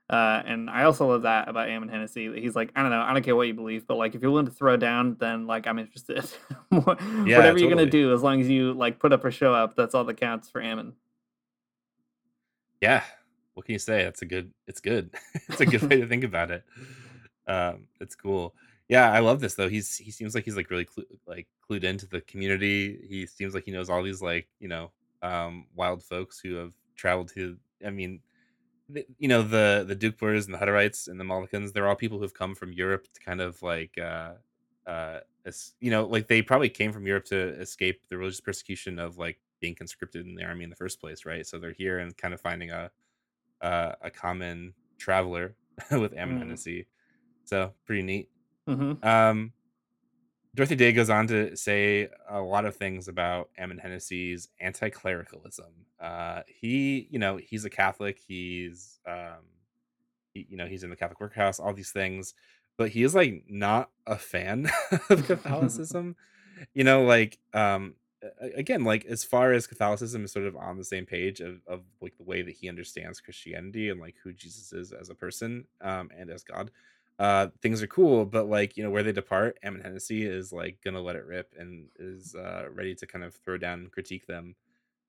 Uh, and I also love that about Ammon Hennacy. He's like, I don't know, I don't care what you believe, but like, if you're willing to throw down, then like, I'm interested. yeah, Whatever totally. you're gonna do, as long as you like put up or show up, that's all that counts for Ammon. Yeah, what can you say? That's a good. It's good. it's a good way to think about it. Um, it's cool. Yeah, I love this though. He's he seems like he's like really clu- like clued into the community. He seems like he knows all these like you know um, wild folks who have traveled to. I mean you know the the Doukhobors and the Hutterites and the Molokans, they're all people who've come from Europe to kind of like uh uh you know like they probably came from Europe to escape the religious persecution of like being conscripted in the army in the first place, right? So they're here and kind of finding a uh, a common traveler with Ammon mm. Hennacy. So pretty neat. Mm-hmm. Um, Dorothy Day goes on to say a lot of things about Ammon Hennacy's anti-clericalism. Uh, he, you know, he's a Catholic. He's, um, he, you know, he's in the Catholic workhouse. All these things, but he is like not a fan of Catholicism. you know, like, um, again, like as far as Catholicism is sort of on the same page of, of like the way that he understands Christianity and like who Jesus is as a person, um, and as God uh things are cool but like you know where they depart Ammon Hennacy is like gonna let it rip and is uh ready to kind of throw down and critique them.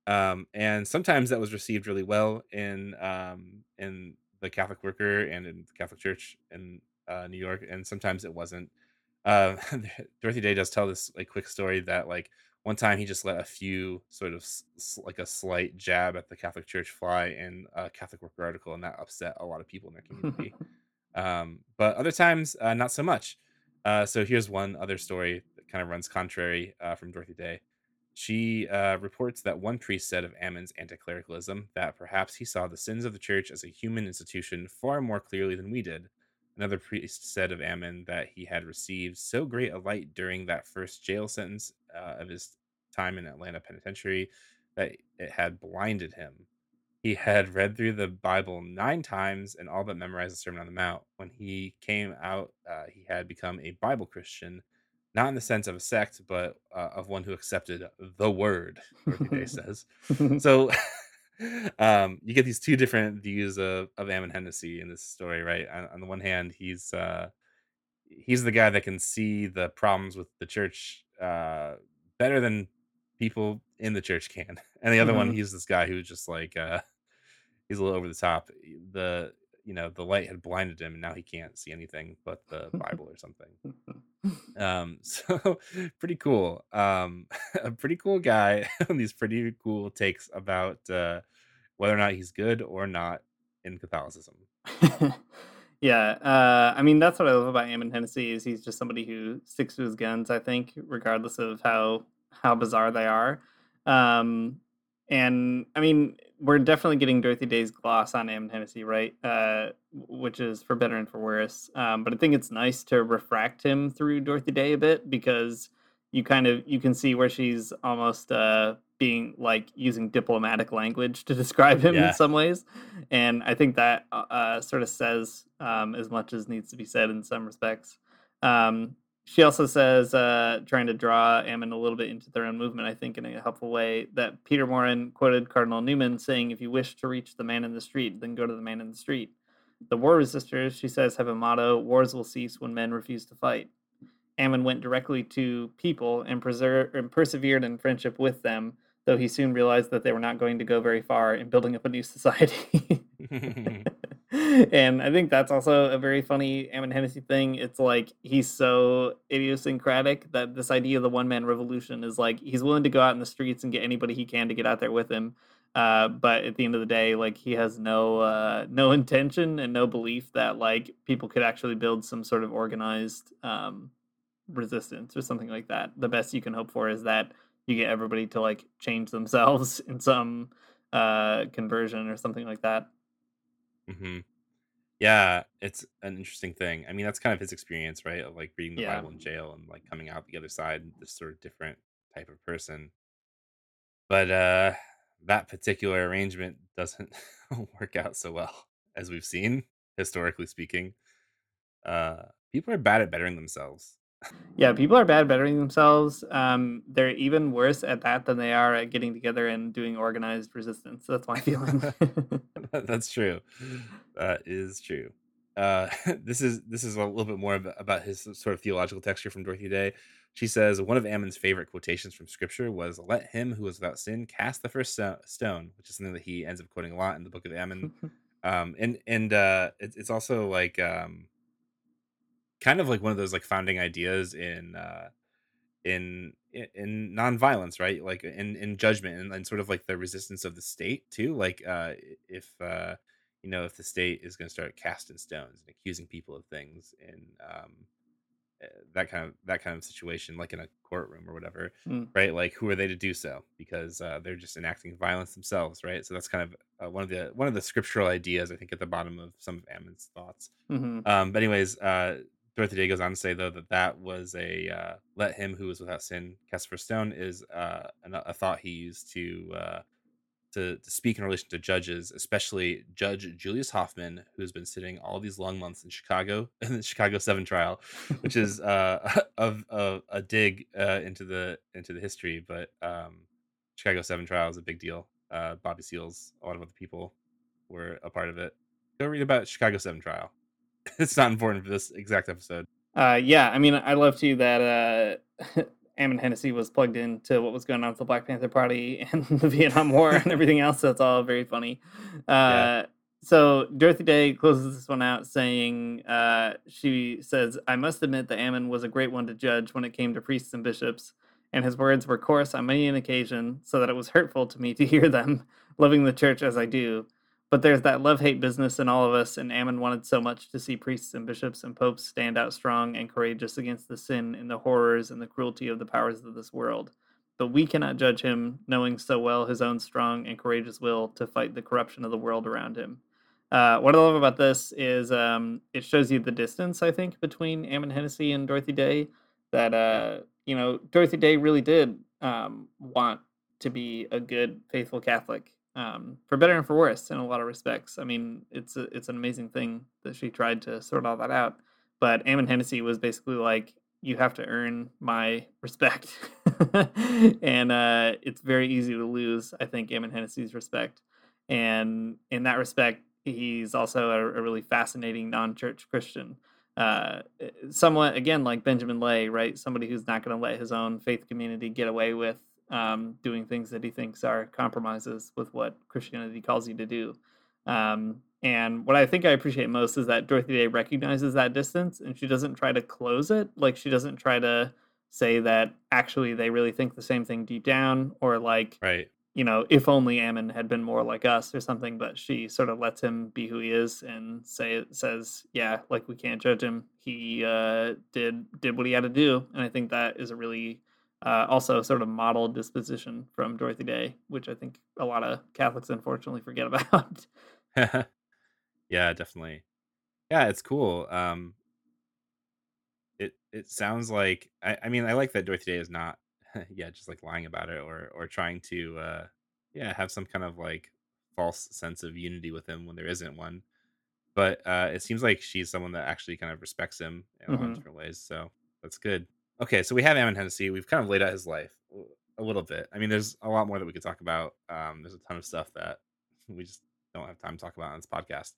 Um and sometimes that was received really well in um in the Catholic worker and in the Catholic Church in uh, New York and sometimes it wasn't. Uh Dorothy Day does tell this like quick story that like one time he just let a few sort of like a slight jab at the Catholic Church fly in a Catholic worker article and that upset a lot of people in their community um, but other times uh, not so much. Uh, so here's one other story that kind of runs contrary uh, from Dorothy Day. she uh, reports that one priest said of Ammon's anti-clericalism that perhaps he saw the sins of the church as a human institution far more clearly than we did. Another priest said of Ammon that he had received so great a light during that first jail sentence uh, of his time in Atlanta Penitentiary that it had blinded him. He had read through the Bible nine times and all but memorized the Sermon on the Mount. When he came out, uh, he had become a Bible Christian not in the sense of a sect, but uh, of one who accepted the word, Dorothy Day says. So um, you get these two different views of, of Ammon Hennacy in this story, right? On, on the one hand, he's uh, he's the guy that can see the problems with the church uh, better than people in the church can. And the other mm-hmm. one, he's this guy who's just like uh, he's a little over the top. The you know the light had blinded him and now he can't see anything but the bible or something um so pretty cool um a pretty cool guy on these pretty cool takes about uh whether or not he's good or not in catholicism yeah uh i mean that's what i love about Ammon Hennacy is he's just somebody who sticks to his guns i think regardless of how how bizarre they are um and I mean, we're definitely getting Dorothy Day's gloss on Ammon Hennacy, right? Uh, which is for better and for worse. Um, but I think it's nice to refract him through Dorothy Day a bit because you kind of you can see where she's almost uh, being like using diplomatic language to describe him yeah. in some ways, and I think that uh, sort of says um, as much as needs to be said in some respects. Um, she also says, uh, trying to draw Ammon a little bit into their own movement, I think, in a helpful way, that Peter Maurin quoted Cardinal Newman saying, If you wish to reach the man in the street, then go to the man in the street. The war resistors, she says, have a motto wars will cease when men refuse to fight. Ammon went directly to people and, preser- and persevered in friendship with them, though he soon realized that they were not going to go very far in building up a new society. and I think that's also a very funny Ammon Hennacy thing. It's like he's so idiosyncratic that this idea of the one man revolution is like he's willing to go out in the streets and get anybody he can to get out there with him. Uh, but at the end of the day, like he has no uh, no intention and no belief that like people could actually build some sort of organized um, resistance or something like that. The best you can hope for is that you get everybody to like change themselves in some uh, conversion or something like that. Hmm Yeah, it's an interesting thing. I mean, that's kind of his experience, right? Of like reading the Yeah. Bible in jail and like coming out the other side, this sort of different type of person. But uh that particular arrangement doesn't work out so well, as we've seen, historically speaking. Uh people are bad at bettering themselves. Yeah, people are bad at bettering themselves. Um, they're even worse at that than they are at getting together and doing organized resistance. That's my feeling. That's true. That is true. Uh, this is this is a little bit more ab- about his sort of theological texture from Dorothy Day. She says one of Ammon's favorite quotations from Scripture was "Let him who is without sin cast the first stone," which is something that he ends up quoting a lot in the Book of Ammon. Um, and and uh, it's it's also like um, kind of like one of those like founding ideas in uh, in in nonviolence, right? Like in in judgment and, and sort of like the resistance of the state too. Like uh, if uh, you know if the state is going to start casting stones and accusing people of things in um, uh, that kind of that kind of situation, like in a courtroom or whatever, Mm. right? Like who are they to do so? Because uh, they're just enacting violence themselves, right? So that's kind of uh, one of the one of the scriptural ideas I think at the bottom of some of Ammon's thoughts. hmm Um, but anyways, uh, Dorothy Day goes on to say though that that was a uh, "let him who is without sin cast first stone" is uh, a thought he used to uh, to to speak in relation to judges, especially Judge Julius Hoffman, who's been sitting all these long months in Chicago in the Chicago Seven trial, which is uh, of a dig uh, into the into the history. But um, Chicago Seven trial is a big deal. Uh, Bobby Seals, a lot of other people were a part of it. Go read about Chicago Seven trial. it's not important for this exact episode. Uh, yeah, I mean, I love too that uh, Ammon Hennacy was plugged into what was going on with the Black Panther Party and the Vietnam War and everything else. So it's all very funny. Uh, So Dorothy Day closes this one out saying, uh, she says, I must admit that Ammon was a great one to judge when it came to priests and bishops, and his words were coarse on many an occasion, so that it was hurtful to me to hear them, loving the church as I do. But there's that love hate business in all of us, and Ammon wanted so much to see priests and bishops and popes stand out strong and courageous against the sin and the horrors and the cruelty of the powers of this world. but we cannot judge him, knowing so well his own strong and courageous will to fight the corruption of the world around him. Uh, what I love about this is um, it shows you the distance I think between Ammon Hennacy and Dorothy Day. That uh, you know Dorothy Day really did um, want to be a good, faithful Catholic, um, for better and for worse in a lot of respects. I mean, it's a, it's an amazing thing that she tried to sort all that out. But Ammon Hennacy was basically like, you have to earn my respect, and uh, it's very easy to lose. I think Ammon Hennacy's respect, and in that respect, he's also a, a really fascinating non-church Christian. Uh, somewhat again like Benjamin Lay, right? Somebody who's not going to let his own faith community get away with um, doing things that he thinks are compromises with what Christianity calls you to do. Um, and what I think I appreciate most is that Dorothy Day recognizes that distance and she doesn't try to close it. Like she doesn't try to say that actually they really think the same thing deep down or like right you know if only ammon had been more like us or something but she sort of lets him be who he is and say says yeah like we can't judge him he uh did did what he had to do and i think that is a really uh, also sort of model disposition from Dorothy Day, which I think a lot of Catholics unfortunately forget about. yeah, definitely. Yeah, it's cool. Um, it it sounds like I, I mean I like that Dorothy Day is not yeah just like lying about it or or trying to uh yeah have some kind of like false sense of unity with him when there isn't one. But uh, it seems like she's someone that actually kind of respects him in Mhm. of different ways. So that's good. Okay, so we have Ammon Hennacy. We've kind of laid out his life a little bit. I mean, there's a lot more that we could talk about. Um, there's a ton of stuff that we just don't have time to talk about on this podcast.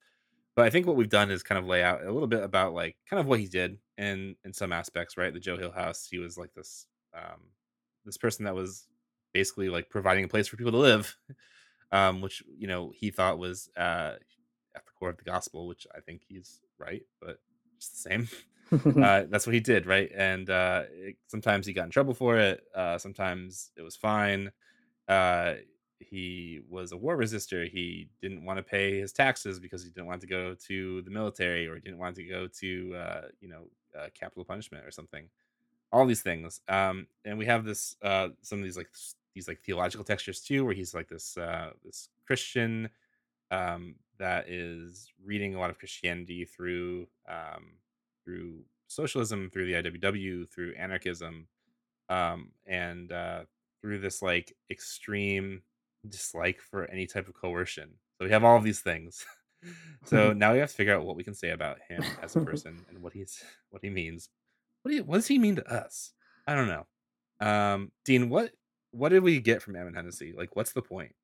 But I think what we've done is kind of lay out a little bit about like kind of what he did in in some aspects, right? The Joe Hill House. He was like this um, this person that was basically like providing a place for people to live, um, which you know he thought was uh, at the core of the gospel, which I think he's right, but it's the same. uh, that's what he did, right? And uh, it, sometimes he got in trouble for it. Uh, sometimes it was fine. Uh, he was a war resistor. He didn't want to pay his taxes because he didn't want to go to the military or he didn't want to go to, uh, you know, uh, capital punishment or something. All these things. Um, and we have this, some of these like these like theological textures too, where he's like this this Christian um, that is reading a lot of Christianity through um, through socialism, through the IWW, through anarchism, um, and uh, through this like extreme dislike for any type of coercion. So we have all of these things. so now we have to figure out what we can say about him as a person and what he's what he means. What do you, what does he mean to us? I don't know. Um, Dean, what what did we get from Ammon Hennacy? Like, what's the point?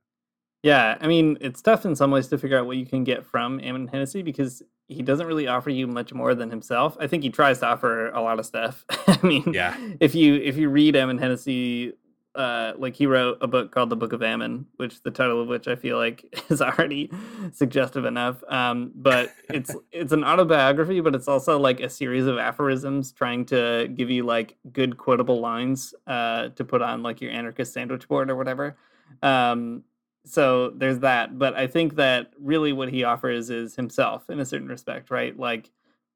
Yeah, I mean, it's tough in some ways to figure out what you can get from Ammon Hennacy because he doesn't really offer you much more than himself. I think he tries to offer a lot of stuff. I mean, Yeah. if you if you read Ammon Hennacy, uh, like he wrote a book called The Book of Ammon, which the title of which I feel like is already suggestive enough. Um, but it's it's an autobiography, but it's also like a series of aphorisms trying to give you like good quotable lines uh, to put on like your anarchist sandwich board or whatever. Um, so there's that but i think that really what he offers is himself in a certain respect right? Like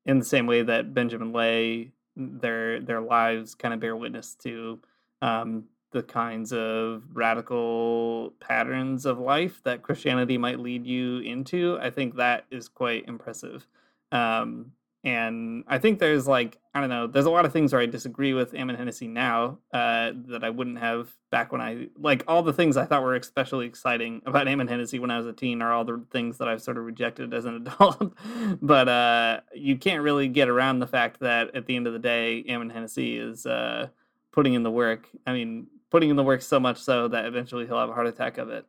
in the same way that benjamin lay their their lives kind of bear witness to um, the kinds of radical patterns of life that christianity might lead you into i think that is quite impressive. Um, and I think there's like I don't know. There's a lot of things where I disagree with Ammon Hennacy now uh, that I wouldn't have back when I like all the things I thought were especially exciting about Ammon Hennacy when I was a teen are all the things that I've sort of rejected as an adult. but uh, you can't really get around the fact that at the end of the day, Ammon Hennacy is uh, putting in the work. I mean, putting in the work so much so that eventually he'll have a heart attack of it.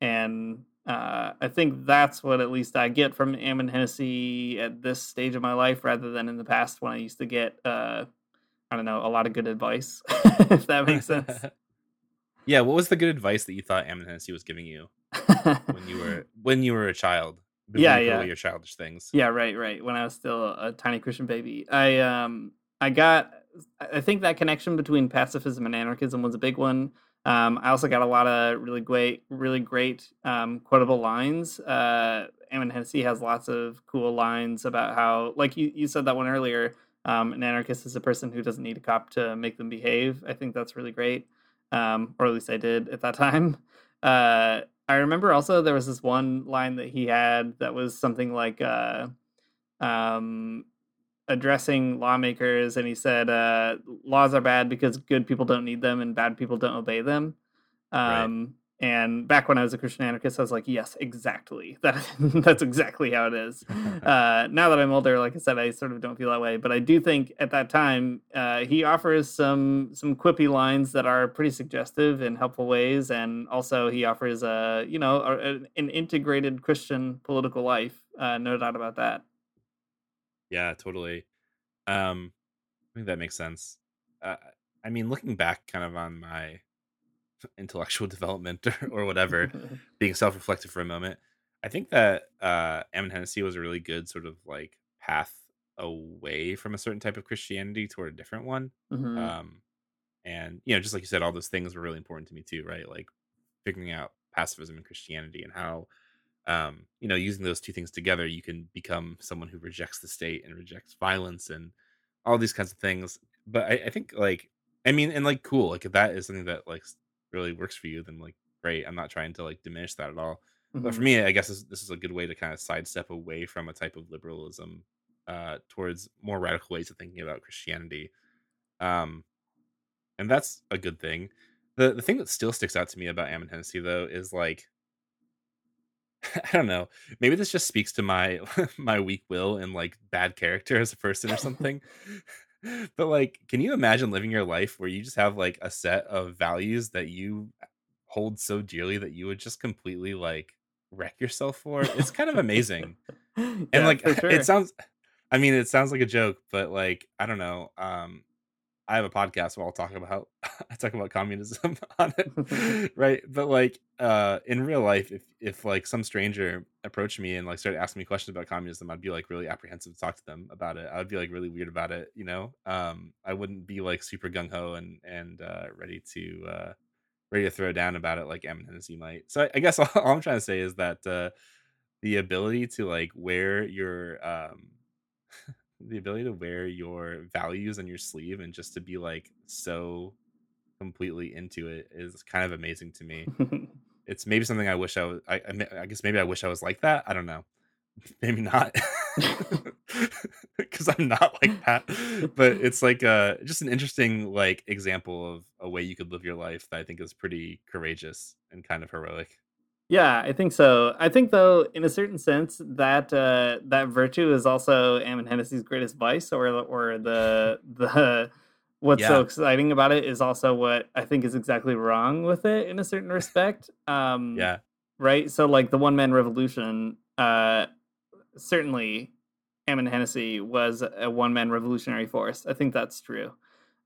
And uh, I think that's what at least I get from Ammon Hennacy at this stage of my life, rather than in the past when I used to get, uh, I don't know, a lot of good advice, if that makes sense. yeah. What was the good advice that you thought Ammon Hennacy was giving you when you were when you were a child? Before Yeah, yeah. Your childish things. yeah, right, right. When I was still a tiny Christian baby, I um, I got, I think that connection between pacifism and anarchism was a big one. Um, I also got a lot of really great, really great um, quotable lines. Uh, Ammon Hennacy has lots of cool lines about how, like you, you said that one earlier. Um, an anarchist is a person who doesn't need a cop to make them behave. I think that's really great. um, or at least I did at that time. Uh, I remember also there was this one line that he had that was something like uh, um, addressing lawmakers, and he said, uh, "Laws are bad because good people don't need them, and bad people don't obey them." Um, And back when I was a Christian anarchist, I was like, "Yes, exactly. That that's exactly how it is." uh, now that I'm older, like I said, I sort of don't feel that way. But I do think at that time uh, he offers some some quippy lines that are pretty suggestive in helpful ways, and also he offers a you know a, an integrated Christian political life. Uh, no doubt about that. Yeah, totally. Um, I think that makes sense. Uh, I mean, looking back, kind of on my intellectual development or, whatever, being self-reflective for a moment, I think that uh, Ammon Hennacy was a really good sort of like path away from a certain type of Christianity toward a different one. Mhm. Um, and you know, just like you said, all those things were really important to me too, right? Like figuring out pacifism and Christianity and how, um, you know, using those two things together, you can become someone who rejects the state and rejects violence and all these kinds of things. But I, I think like, I mean, and like, cool, like if that is something that like really works for you, then like, great. I'm not trying to like diminish that at all. But for Mhm. me, I guess this, this is a good way to kind of sidestep away from a type of liberalism uh, towards more radical ways of thinking about Christianity. Um, and that's a good thing. The the thing that still sticks out to me about Ammon Hennacy though is like I don't know. Maybe this just speaks to my my weak will and like bad character as a person or something. but like, can you imagine living your life where you just have like a set of values that you hold so dearly that you would just completely like wreck yourself for? It's kind of amazing. And Yeah, like sure. it sounds I mean, it sounds like a joke, but like I don't know. Um I have a podcast where I'll talk about I talk about communism on it, right? But like uh in real life, if if like some stranger approached me and like started asking me questions about communism, I'd be like really apprehensive to talk to them about it. I would be like really weird about it, you know. Um, I wouldn't be like super gung ho and and uh, ready to uh, ready to throw down about it like Ammon Hennacy might. So I, I guess all, all I'm trying to say is that uh, the ability to like wear your um the ability to wear your values on your sleeve and just to be like so completely into it is kind of amazing to me. It's maybe something I wish I was. I, I, I guess maybe I wish I was like that. I don't know. Maybe not, because I'm not like that. But it's like uh just an interesting like example of a way you could live your life that I think is pretty courageous and kind of heroic. Yeah, I think so. I think though, in a certain sense, that uh, that virtue is also Ammon Hennacy's greatest vice, or or the the what's so exciting about it is also what I think is exactly wrong with it in a certain respect. Um, Yeah, right. So like the one man revolution, uh, certainly Ammon Hennacy was a one man revolutionary force. I think that's true.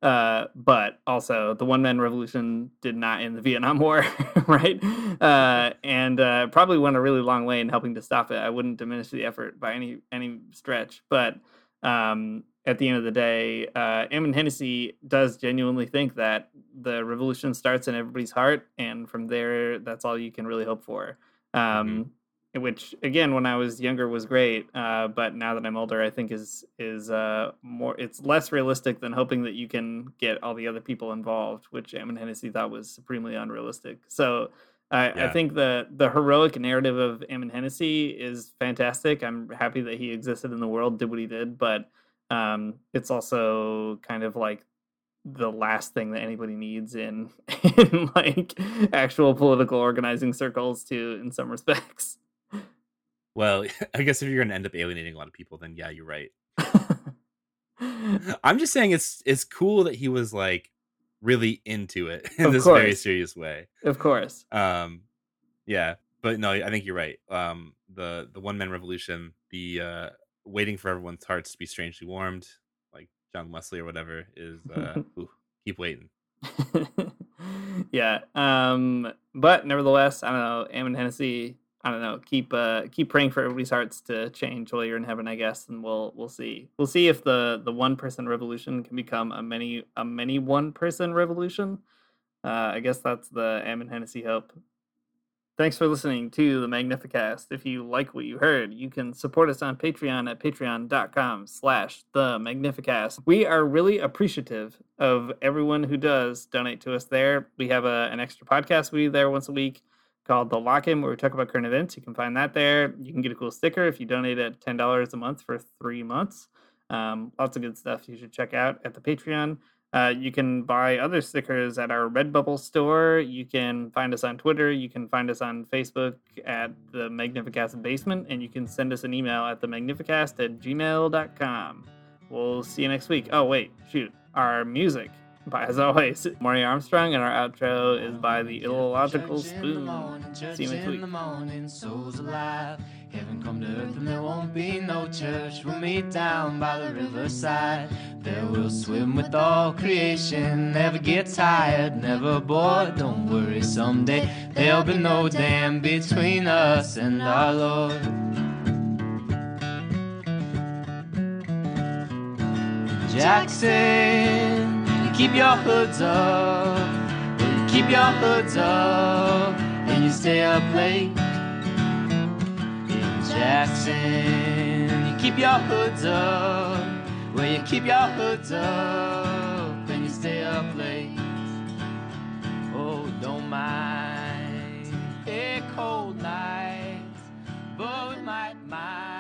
Uh, but also the one man revolution did not end the Vietnam War, right? Uh, and uh, probably went a really long way in helping to stop it. I wouldn't diminish the effort by any any stretch, but um, at the end of the day, uh, Ammon Hennacy does genuinely think that the revolution starts in everybody's heart, and from there, that's all you can really hope for. Um, Which, again, when I was younger, was great, uh, but now that I'm older, I think is is uh, more. It's less realistic than hoping that you can get all the other people involved, which Ammon Hennacy thought was supremely unrealistic. So. I, I think the the heroic narrative of Ammon Hennacy is fantastic. I'm happy that he existed in the world, did what he did, but um, it's also kind of like the last thing that anybody needs in in like actual political organizing circles too in some respects well, I guess if you're gonna end up alienating a lot of people, then yeah, you're right. I'm just saying it's it's cool that he was like really into it in Of this very serious way. of course um yeah but no i think you're right um the the one man revolution the uh waiting for everyone's hearts to be strangely warmed like john wesley or whatever is uh ooh, keep waiting yeah um but nevertheless i don't know ammon hennacy i don't know keep uh keep praying for everybody's hearts to change while you're in heaven i guess and we'll we'll see we'll see if the the one person revolution can become a many a many one person revolution uh i guess that's the ammon hennacy hope Thanks for listening to the Magnificast. If you like what you heard, you can support us on Patreon at patreon.com slash the Magnificast. We are really appreciative of everyone who does donate to us there. We have a, an extra podcast we do there once a week called The Lock-In, where we talk about current events. You can find that there. You can get a cool sticker if you donate at $10 a month for three months. Um, lots of good stuff you should check out at the Patreon. Uh, you can buy other stickers at our Redbubble store. You can find us on Twitter. You can find us on Facebook at the Magnificast Basement, and you can send us an email at the Magnificast at gmail.com. We'll see you next week. Oh, wait, shoot. Our music, by as always, Maury Armstrong, and our outro is by the Illogical Spoon. See you next week. Heaven come to earth and there won't be no church. We'll meet down by the riverside. There we'll swim with all creation. Never get tired, never bored. Don't worry, someday there'll be no dam between us and our Lord. Jackson, keep your hoods up. Will you keep your hoods up and you stay up late. In Jackson, you keep your hoods up. Will you keep your hoods up and you stay up late. Oh, don't mind a cold night, but we might mind.